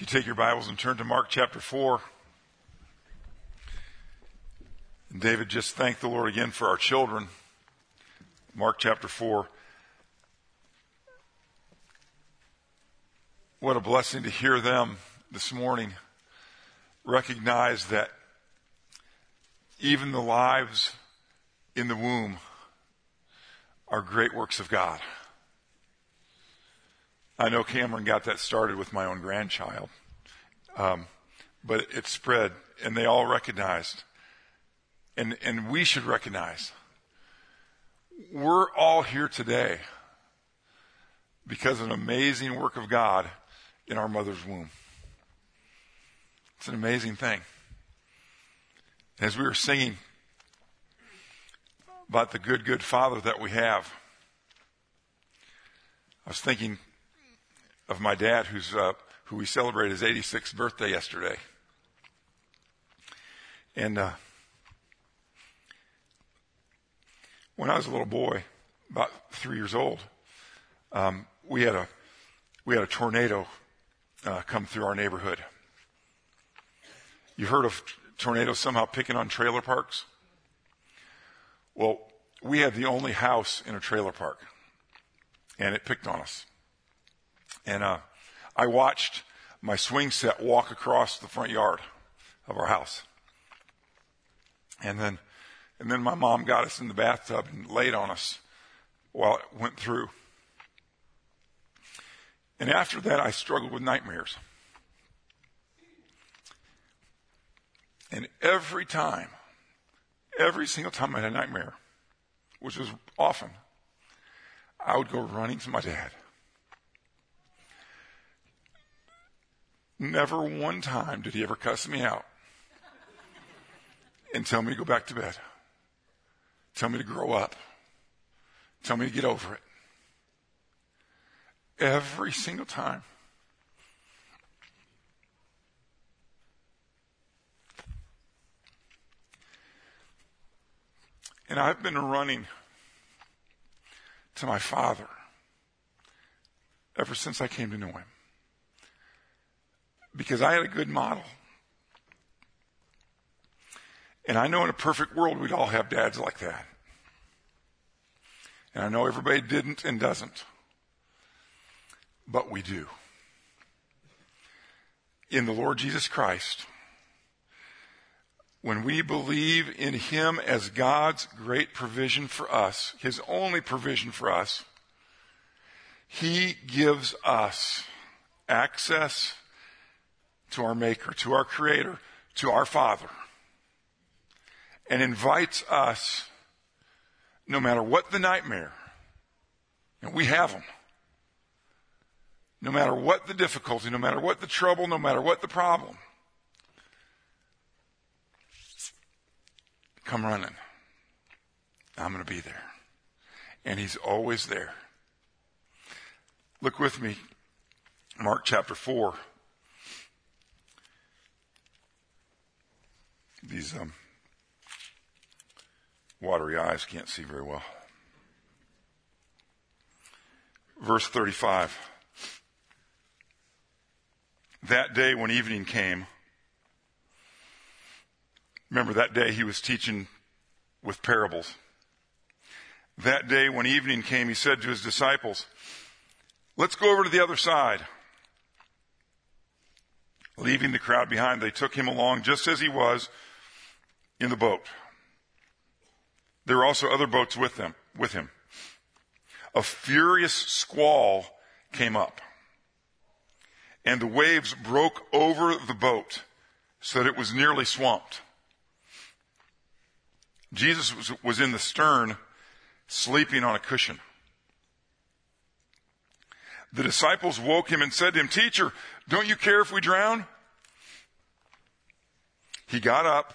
You take your Bibles and turn to Mark chapter 4, and David just thanked the Lord again for our children. Mark chapter 4. What a blessing to hear them this morning recognize that even the lives in the womb are great works of God. I know Cameron got that started with my own grandchild, um, but it spread, and they all recognized, and and we should recognize. We're all here today because of an amazing work of God in our mother's womb. It's an amazing thing. As we were singing about the good, good Father that we have, I was thinking of my dad, who's uh, who we celebrated his 86th birthday yesterday, and uh, when I was a little boy, about three years old, um, we had a we had a tornado uh, come through our neighborhood. You heard of tornadoes somehow picking on trailer parks? Well, we had the only house in a trailer park, and it picked on us. And uh, I watched my swing set walk across the front yard of our house. And then, and then my mom got us in the bathtub and laid on us while it went through. And after that, I struggled with nightmares. And every time, every single time I had a nightmare, which was often, I would go running to my dad. Never one time did he ever cuss me out and tell me to go back to bed. Tell me to grow up. Tell me to get over it. Every single time. And I've been running to my father ever since I came to know him. Because I had a good model. And I know in a perfect world we'd all have dads like that. And I know everybody didn't and doesn't. But we do. In the Lord Jesus Christ, when we believe in Him as God's great provision for us, His only provision for us, He gives us access to our Maker, to our Creator, to our Father, and invites us, no matter what the nightmare, and we have them, no matter what the difficulty, no matter what the trouble, no matter what the problem, come running. I'm going to be there. And he's always there. Look with me, Mark chapter 4. These um, watery eyes can't see very well. Verse 35. That day when evening came, remember that day he was teaching with parables. That day when evening came, he said to his disciples, Let's go over to the other side. Leaving the crowd behind, they took him along just as he was in the boat. There were also other boats with them, with him. A furious squall came up and the waves broke over the boat so that it was nearly swamped. Jesus was, was in the stern, sleeping on a cushion. The disciples woke him and said to him, Teacher, don't you care if we drown? He got up,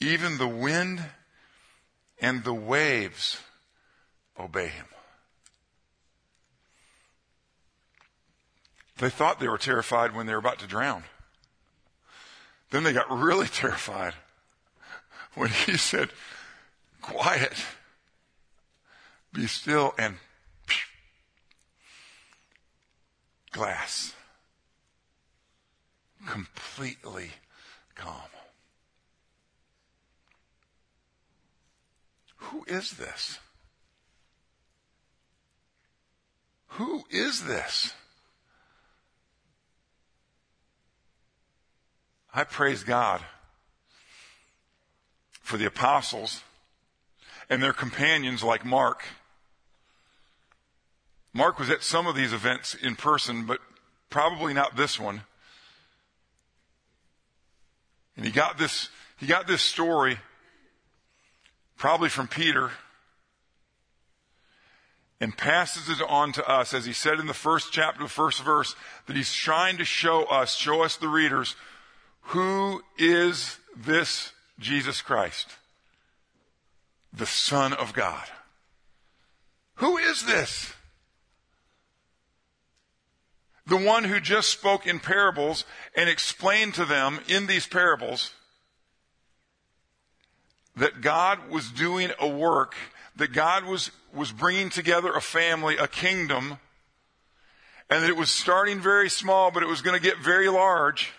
Even the wind and the waves obey him. They thought they were terrified when they were about to drown. Then they got really terrified when he said, Quiet, be still, and glass. Completely calm. Who is this? Who is this? I praise God for the apostles and their companions like Mark. Mark was at some of these events in person, but probably not this one. And he got this, he got this story probably from Peter and passes it on to us, as he said in the first chapter, the first verse, that he's trying to show us, show us the readers, who is this Jesus Christ? The Son of God. Who is this? The one who just spoke in parables and explained to them in these parables that God was doing a work, that God was, was bringing together a family, a kingdom, and that it was starting very small, but it was going to get very large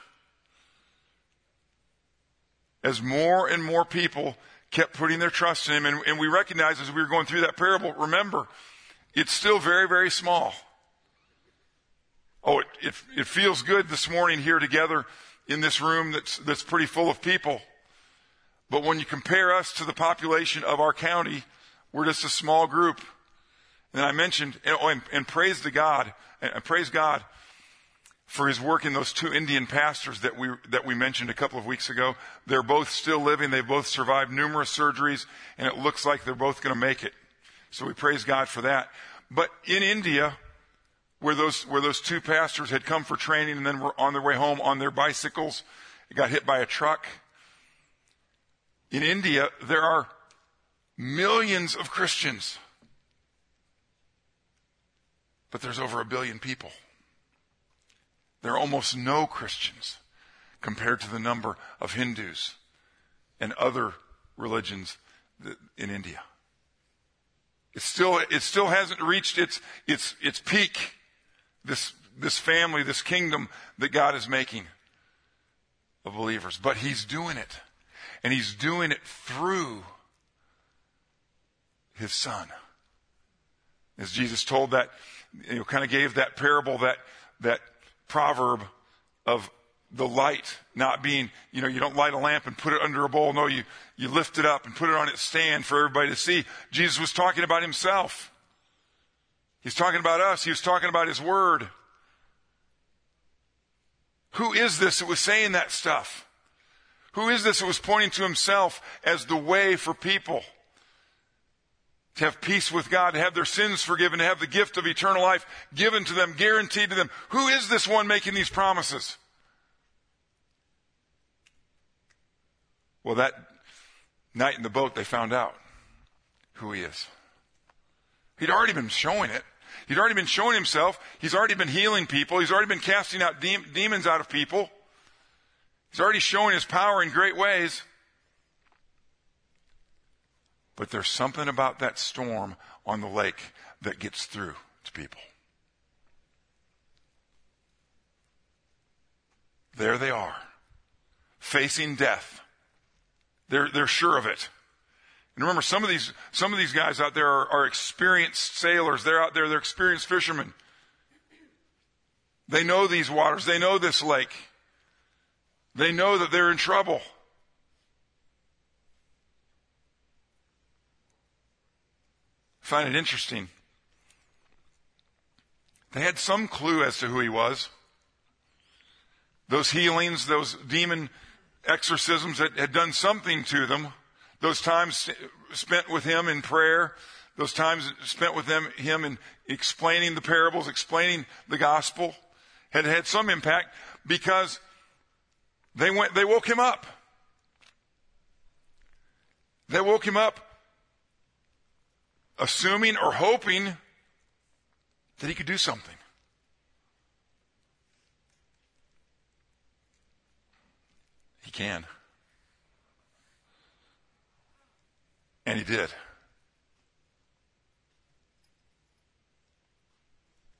as more and more people kept putting their trust in him. And, and we recognize as we were going through that parable, remember, it's still very, very small. Oh, it, it, it feels good this morning here together in this room that's, that's pretty full of people. But when you compare us to the population of our county, we're just a small group. And I mentioned, and, oh, and, and praise to God, and praise God for his work in those two Indian pastors that we, that we mentioned a couple of weeks ago. They're both still living. They've both survived numerous surgeries and it looks like they're both going to make it. So we praise God for that. But in India, where those, where those two pastors had come for training and then were on their way home on their bicycles, got hit by a truck. In India, there are millions of Christians. But there's over a billion people. There are almost no Christians compared to the number of Hindus and other religions in India. It still, it still hasn't reached its, its, its peak, this, this family, this kingdom that God is making of believers. But He's doing it. And He's doing it through His Son. As Jesus told that, you know, kind of gave that parable that, that proverb of the light not being, you know, you don't light a lamp and put it under a bowl. No, you, you lift it up and put it on its stand for everybody to see. Jesus was talking about himself. He's talking about us. He was talking about his word. Who is this that was saying that stuff? Who is this that was pointing to himself as the way for people? to have peace with God, to have their sins forgiven, to have the gift of eternal life given to them, guaranteed to them. Who is this one making these promises? Well, that night in the boat, they found out who he is. He'd already been showing it. He'd already been showing himself. He's already been healing people. He's already been casting out de- demons out of people. He's already showing his power in great ways. But there's something about that storm on the lake that gets through to people. There they are, facing death. They're, they're sure of it. And remember, some of these, some of these guys out there are, are experienced sailors. They're out there, they're experienced fishermen. They know these waters. They know this lake. They know that they're in trouble. I find it interesting. They had some clue as to who he was. Those healings, those demon exorcisms that had done something to them, those times spent with him in prayer, those times spent with them, him in explaining the parables, explaining the gospel, had had some impact because they went, they woke him up. They woke him up assuming or hoping that he could do something. He can. And he did.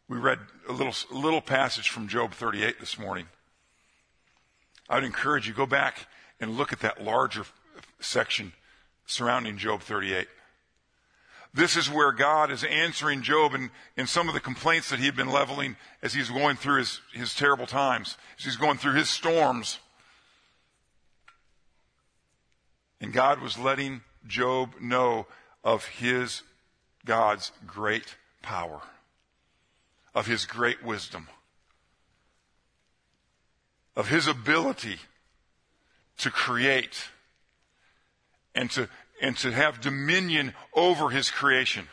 We read a little, a little passage from Job 38 this morning. I'd encourage you, go back and look at that larger section surrounding Job 38. This is where God is answering Job in, in some of the complaints that he had been leveling as he's going through his, his terrible times, as he's going through his storms. And God was letting Job know of his God's great power, of his great wisdom, of his ability to create and to, and to have dominion over his creation.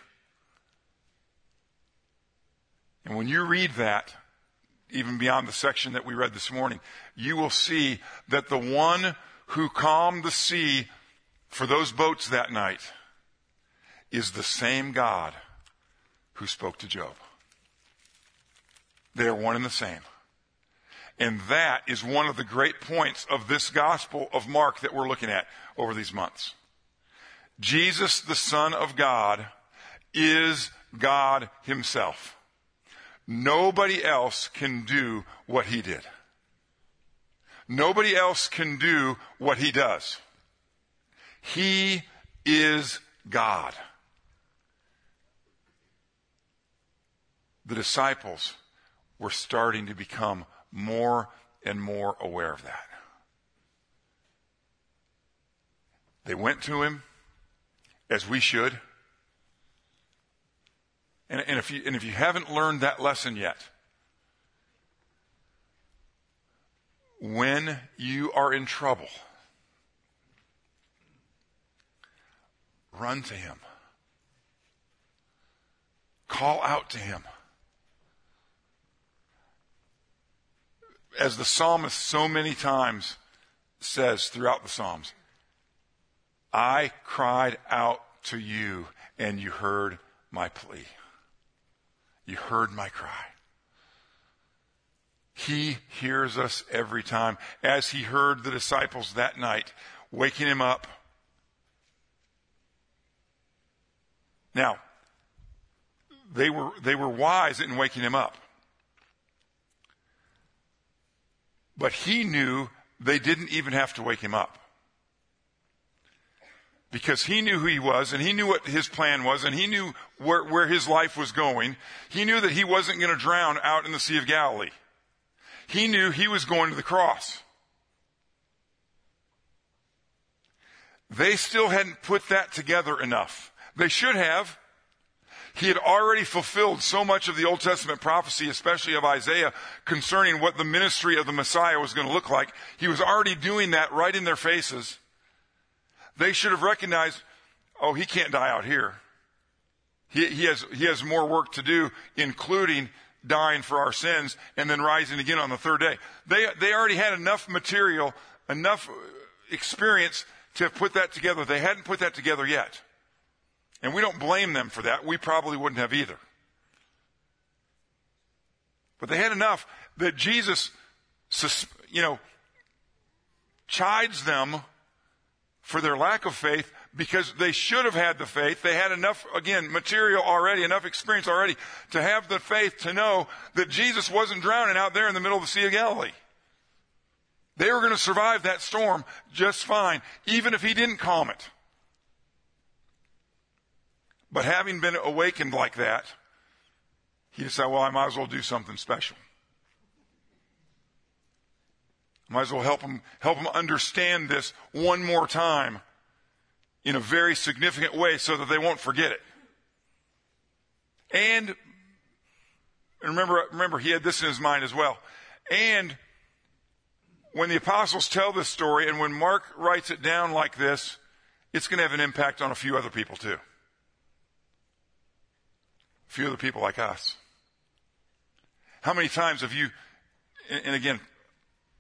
And when you read that, even beyond the section that we read this morning, you will see that the one who calmed the sea for those boats that night is the same God who spoke to Job. They are one and the same. And that is one of the great points of this gospel of Mark that we're looking at over these months. Jesus, the Son of God, is God Himself. Nobody else can do what He did. Nobody else can do what He does. He is God. The disciples were starting to become more and more aware of that. They went to him, as we should. And, and, if you, and if you haven't learned that lesson yet, when you are in trouble, run to him. Call out to him. As the psalmist so many times says throughout the Psalms, I cried out to you and you heard my plea. You heard my cry. He hears us every time, as he heard the disciples that night, waking him up Now, they were, they were wise in waking him up. But he knew they didn't even have to wake him up. Because he knew who he was and he knew what his plan was and he knew where, where his life was going. He knew that he wasn't going to drown out in the Sea of Galilee. He knew he was going to the cross. They still hadn't put that together enough. They should have. He had already fulfilled so much of the Old Testament prophecy, especially of Isaiah, concerning what the ministry of the Messiah was going to look like. He was already doing that right in their faces. They should have recognized, oh, he can't die out here. He, he, has, he has more work to do, including dying for our sins and then rising again on the third day. They, they already had enough material, enough uh, experience to have put that together. They hadn't put that together yet. And we don't blame them for that. We probably wouldn't have either. But they had enough that Jesus, you know, chides them for their lack of faith because they should have had the faith. They had enough, again, material already, enough experience already to have the faith to know that Jesus wasn't drowning out there in the middle of the Sea of Galilee. They were going to survive that storm just fine, even if he didn't calm it. But having been awakened like that, he decided, well, I might as well do something special. Might as well help him, help him understand this one more time in a very significant way so that they won't forget it. And remember, remember, he had this in his mind as well. And when the apostles tell this story and when Mark writes it down like this, it's going to have an impact on a few other people too few other people like us. How many times have you and, again,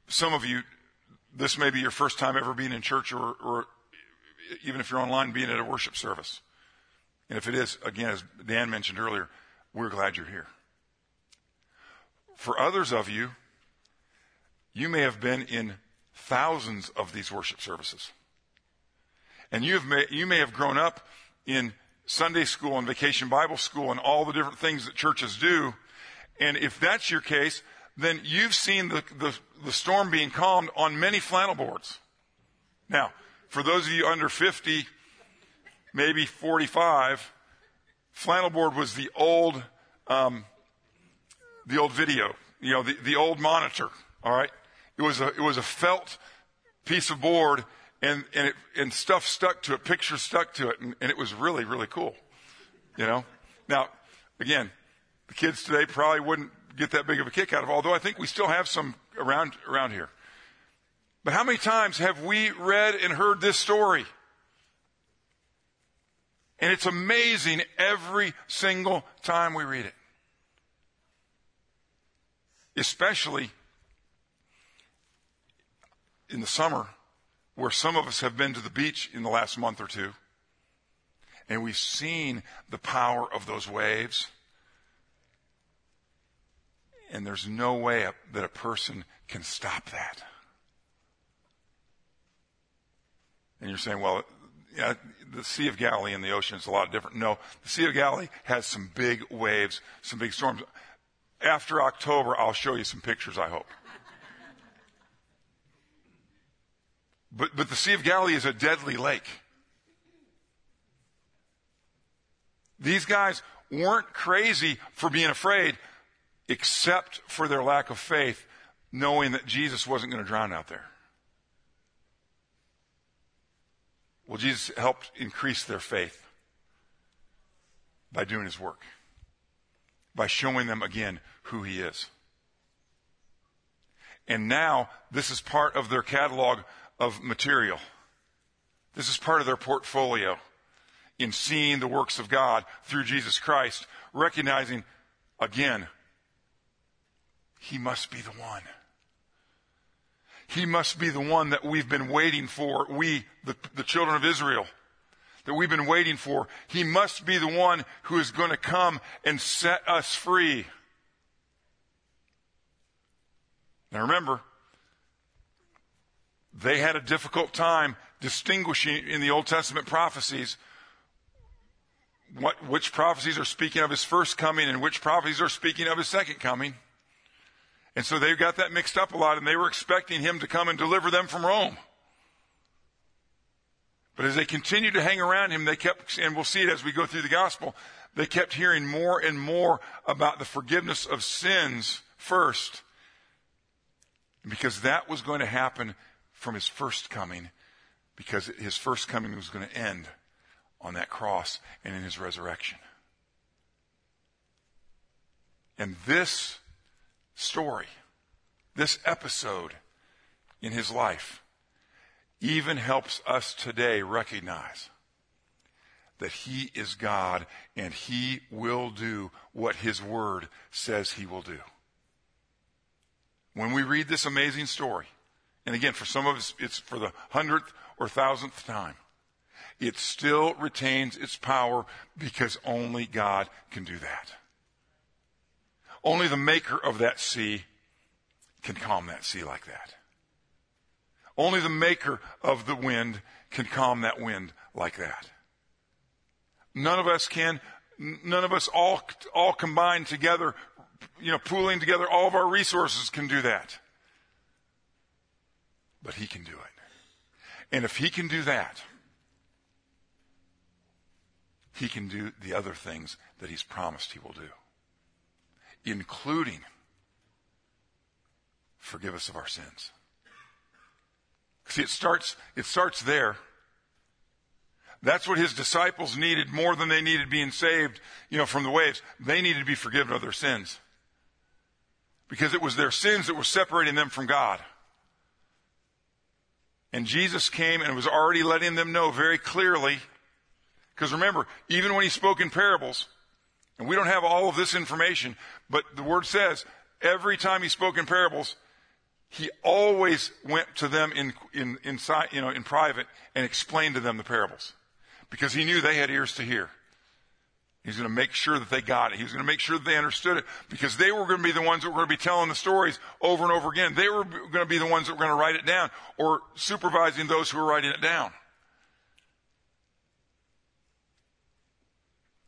some of you, this may be your first time ever being in church or, or even if you're online, being at a worship service. And if it is, again, as Dan mentioned earlier, we're glad you're here. For others of you, you may have been in thousands of these worship services. And you, have may, you may have grown up in Sunday school and vacation Bible school and all the different things that churches do. And if that's your case, then you've seen the, the, the storm being calmed on many flannel boards. Now, for those of you under 50, maybe 45, flannel board was the old, um, the old video, you know, the, the old monitor. All right. It was a, it was a felt piece of board and, and, it, and stuff stuck to it, pictures stuck to it. And, and it was really, really cool. You know, now again, the kids today probably wouldn't get that big of a kick out of, although I think we still have some around, around here. But how many times have we read and heard this story? And it's amazing every single time we read it. Especially in the summer, where some of us have been to the beach in the last month or two, and we've seen the power of those waves. And there's no way that a person can stop that. And you're saying, well, yeah, the Sea of Galilee and the ocean is a lot different. No, the Sea of Galilee has some big waves, some big storms. After October, I'll show you some pictures, I hope. But, but the Sea of Galilee is a deadly lake. These guys weren't crazy for being afraid, except for their lack of faith, knowing that Jesus wasn't going to drown out there. Well, Jesus helped increase their faith by doing his work, by showing them again who he is. And now this is part of their catalog of material. This is part of their portfolio in seeing the works of God through Jesus Christ, recognizing again, he must be the one. He must be the one that we've been waiting for, we, the, the children of Israel, that we've been waiting for. He must be the one who is going to come and set us free. Now remember, they had a difficult time distinguishing in the Old Testament prophecies what, which prophecies are speaking of his first coming and which prophecies are speaking of his second coming. And so they got that mixed up a lot and they were expecting him to come and deliver them from Rome. But as they continued to hang around him, they kept, and we'll see it as we go through the gospel, they kept hearing more and more about the forgiveness of sins first. Because that was going to happen from his first coming, because his first coming was going to end on that cross and in his resurrection. And this story, this episode in his life, even helps us today recognize that he is God and he will do what his word says he will do. When we read this amazing story, and again, for some of us, it's for the hundredth or thousandth time, it still retains its power because only God can do that. Only the maker of that sea can calm that sea like that. Only the maker of the wind can calm that wind like that. None of us can, none of us all, all combined together, you know, pooling together all of our resources can do that. But he can do it. And if he can do that, he can do the other things that he's promised he will do including forgive us of our sins. See, it starts, it starts there. That's what his disciples needed more than they needed being saved, you know, from the waves. They needed to be forgiven of their sins. Because it was their sins that were separating them from God. And Jesus came and was already letting them know very clearly. Because remember, even when he spoke in parables, and we don't have all of this information, but the word says every time he spoke in parables, he always went to them in, in, inside, you know, in private and explained to them the parables because he knew they had ears to hear. He's going to make sure that they got it. He was going to make sure that they understood it because they were going to be the ones that were going to be telling the stories over and over again. They were going to be the ones that were going to write it down or supervising those who were writing it down.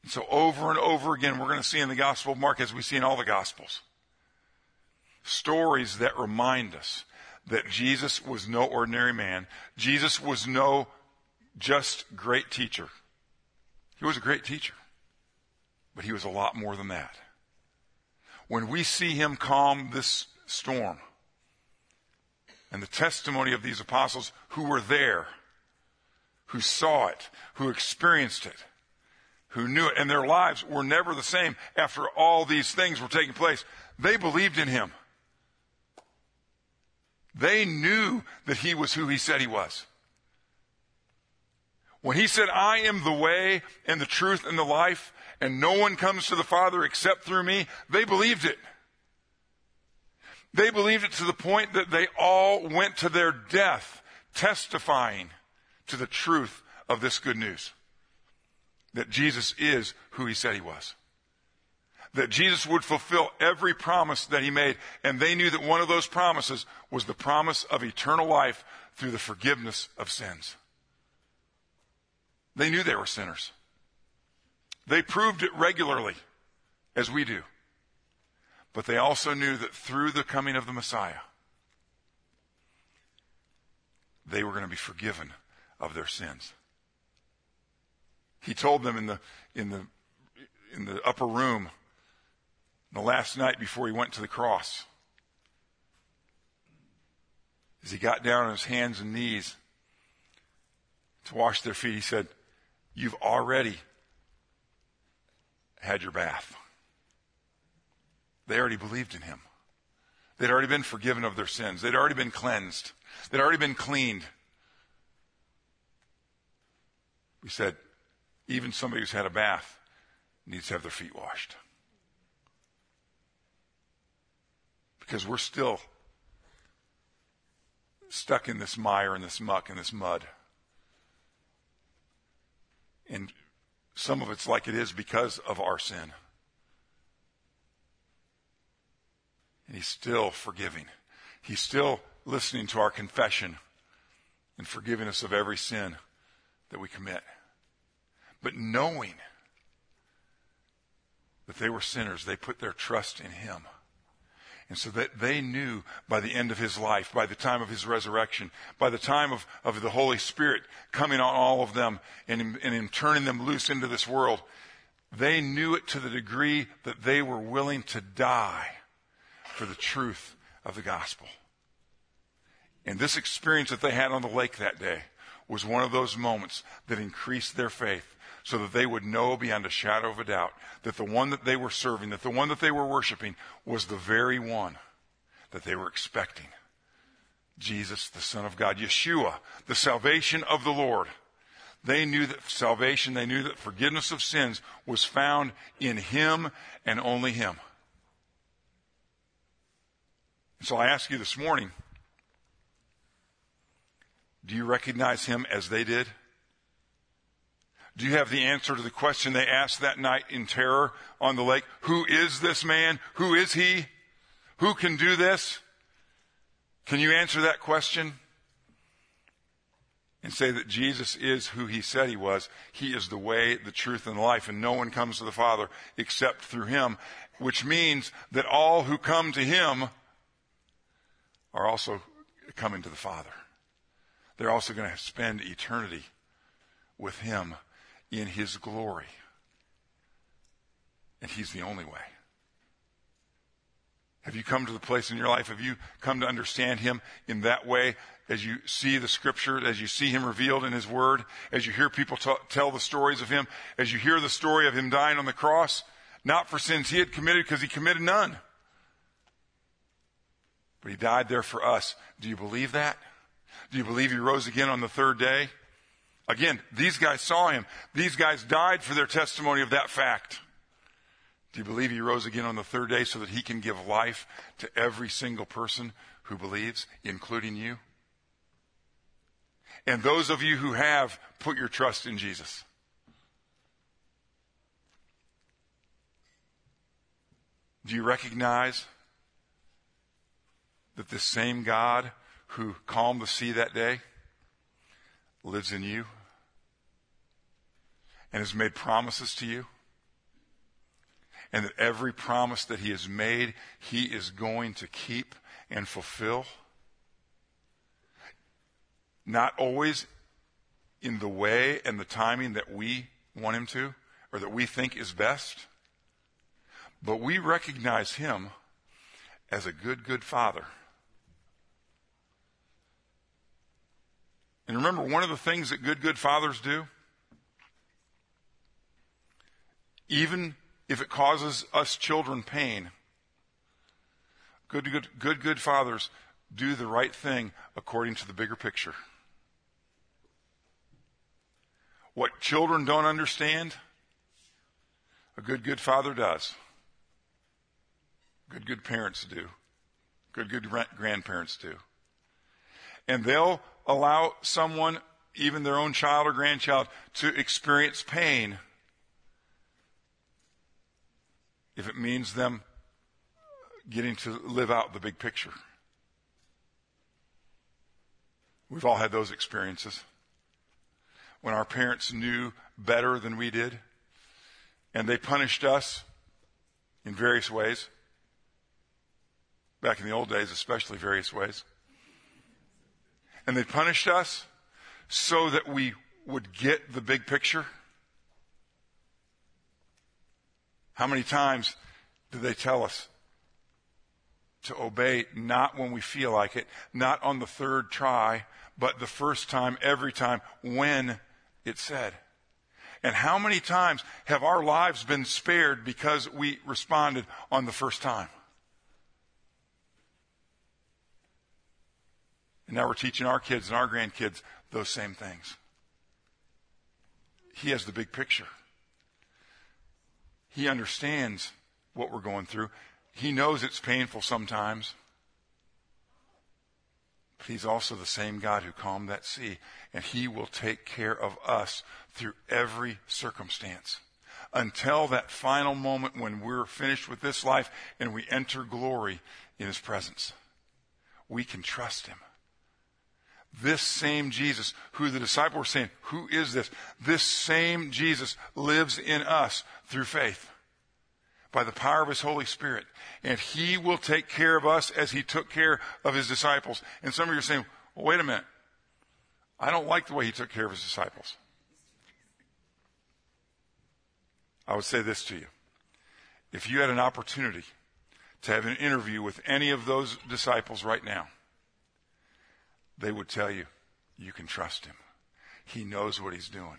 And So over and over again, we're going to see in the Gospel of Mark, as we see in all the Gospels, stories that remind us that Jesus was no ordinary man. Jesus was no just great teacher. He was a great teacher. But he was a lot more than that. When we see him calm this storm, and the testimony of these apostles who were there, who saw it, who experienced it, who knew it, and their lives were never the same after all these things were taking place, they believed in him. They knew that he was who he said he was. When he said, I am the way and the truth and the life, and no one comes to the Father except through me, they believed it. They believed it to the point that they all went to their death testifying to the truth of this good news. That Jesus is who he said he was. That Jesus would fulfill every promise that he made. And they knew that one of those promises was the promise of eternal life through the forgiveness of sins. They knew they were sinners. They proved it regularly, as we do. But they also knew that through the coming of the Messiah, they were going to be forgiven of their sins. He told them in the, in the, in the upper room the last night before he went to the cross. As he got down on his hands and knees to wash their feet, he said, You've already had your bath. They already believed in him. They'd already been forgiven of their sins. They'd already been cleansed. They'd already been cleaned. We said, even somebody who's had a bath needs to have their feet washed. Because we're still stuck in this mire and this muck and this mud. And some of it's like it is because of our sin. And He's still forgiving. He's still listening to our confession and forgiving us of every sin that we commit. But knowing that they were sinners, they put their trust in Him. And so that they knew by the end of his life, by the time of his resurrection, by the time of, of the Holy Spirit coming on all of them and and in turning them loose into this world, they knew it to the degree that they were willing to die for the truth of the gospel. And this experience that they had on the lake that day was one of those moments that increased their faith so that they would know beyond a shadow of a doubt that the one that they were serving, that the one that they were worshiping was the very one that they were expecting. Jesus, the Son of God, Yeshua, the salvation of the Lord. They knew that salvation, they knew that forgiveness of sins was found in Him and only Him. So I ask you this morning, do you recognize Him as they did? Do you have the answer to the question they asked that night in terror on the lake? Who is this man? Who is he? Who can do this? Can you answer that question? And say that Jesus is who he said he was. He is the way, the truth, and the life, and no one comes to the Father except through him, which means that all who come to him are also coming to the Father. They're also going to spend eternity with him in his glory. And he's the only way. Have you come to the place in your life? Have you come to understand him in that way as you see the scripture, as you see him revealed in his word, as you hear people t- tell the stories of him, as you hear the story of him dying on the cross, not for sins he had committed because he committed none. But he died there for us. Do you believe that? Do you believe he rose again on the third day? Again, these guys saw him. These guys died for their testimony of that fact. Do you believe he rose again on the third day so that he can give life to every single person who believes, including you? And those of you who have, put your trust in Jesus. Do you recognize that this same God who calmed the sea that day lives in you and has made promises to you? And that every promise that he has made, he is going to keep and fulfill? Not always in the way and the timing that we want him to or that we think is best but we recognize him as a good, good father. And remember, one of the things that good, good fathers do, even if it causes us children pain, good, good, good, good fathers do the right thing according to the bigger picture. What children don't understand, a good, good father does. Good, good parents do. Good, good grandparents do. And they'll allow someone, even their own child or grandchild, to experience pain if it means them getting to live out the big picture. We've all had those experiences. When our parents knew better than we did, and they punished us in various ways back in the old days, especially various ways. And they punished us so that we would get the big picture. How many times did they tell us to obey not when we feel like it, not on the third try, but the first time, every time, when it said? And how many times have our lives been spared because we responded on the first time? And now we're teaching our kids and our grandkids those same things. He has the big picture. He understands what we're going through. He knows it's painful sometimes. But he's also the same God who calmed that sea, and he will take care of us through every circumstance until that final moment when we're finished with this life and we enter glory in his presence. We can trust him. This same Jesus, who the disciples were saying, Who is this? This same Jesus lives in us through faith by the power of his Holy Spirit. And he will take care of us as he took care of his disciples. And some of you are saying, well, wait a minute. I don't like the way he took care of his disciples. I would say this to you. If you had an opportunity to have an interview with any of those disciples right now, they would tell you, you can trust him. He knows what he's doing.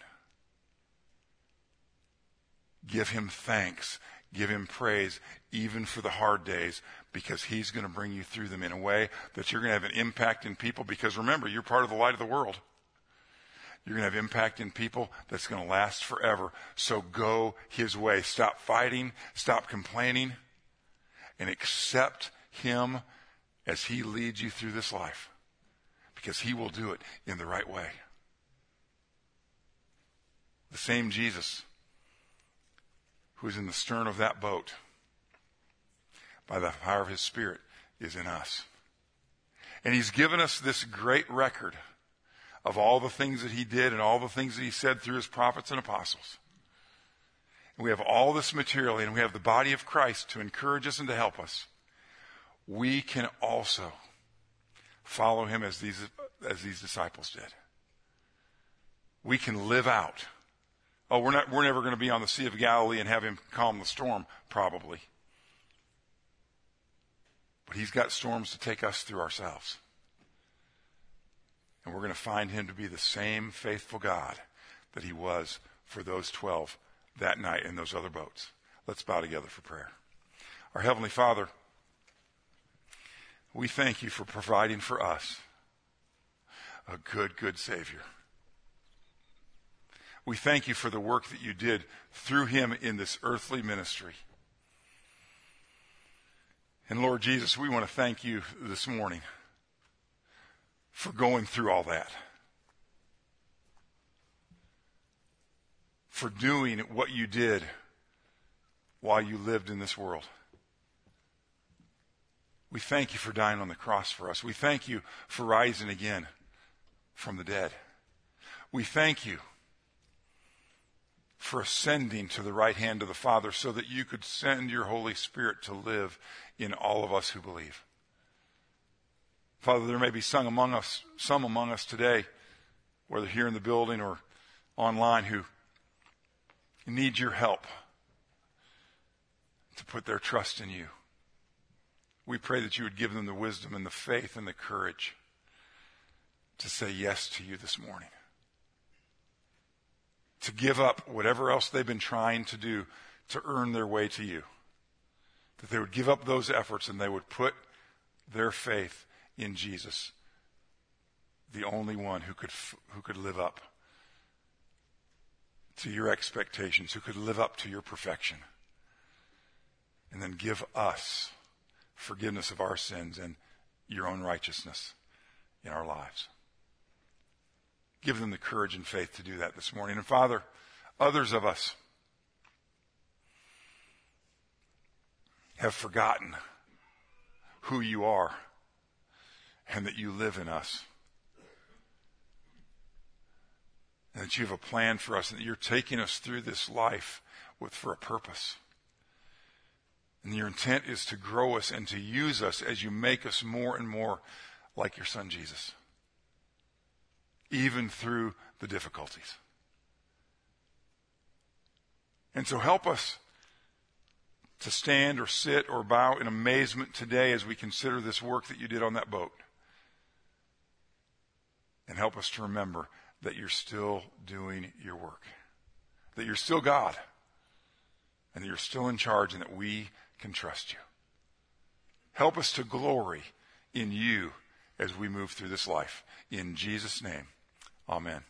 Give him thanks. Give him praise, even for the hard days, because he's going to bring you through them in a way that you're going to have an impact in people. Because remember, you're part of the light of the world. You're going to have impact in people that's going to last forever. So go his way. Stop fighting. Stop complaining. And accept him as he leads you through this life because he will do it in the right way. The same Jesus who is in the stern of that boat by the power of his Spirit is in us. And he's given us this great record of all the things that he did and all the things that he said through his prophets and apostles. And we have all this material and we have the body of Christ to encourage us and to help us. We can also follow him as these, as these disciples did. We can live out. Oh, we're not, we're never going to be on the Sea of Galilee and have him calm the storm, probably. But he's got storms to take us through ourselves. And we're going to find him to be the same faithful God that he was for those 12 that night in those other boats. Let's bow together for prayer. Our Heavenly Father, we thank you for providing for us a good, good Savior. We thank you for the work that you did through him in this earthly ministry. And Lord Jesus, we want to thank you this morning for going through all that. For doing what you did while you lived in this world. We thank you for dying on the cross for us. We thank you for rising again from the dead. We thank you for ascending to the right hand of the Father so that you could send your Holy Spirit to live in all of us who believe. Father, there may be some among us, some among us today, whether here in the building or online, who need your help to put their trust in you. We pray that you would give them the wisdom and the faith and the courage to say yes to you this morning. To give up whatever else they've been trying to do to earn their way to you. That they would give up those efforts and they would put their faith in Jesus, the only one who could, who could live up to your expectations, who could live up to your perfection and then give us forgiveness of our sins and your own righteousness in our lives. Give them the courage and faith to do that this morning. And Father, others of us have forgotten who you are and that you live in us. And that you have a plan for us and that you're taking us through this life with for a purpose. And your intent is to grow us and to use us as you make us more and more like your son Jesus. Even through the difficulties. And so help us to stand or sit or bow in amazement today as we consider this work that you did on that boat. And help us to remember that you're still doing your work. That you're still God. And that you're still in charge and that we can trust you. Help us to glory in you as we move through this life. In Jesus' name, amen.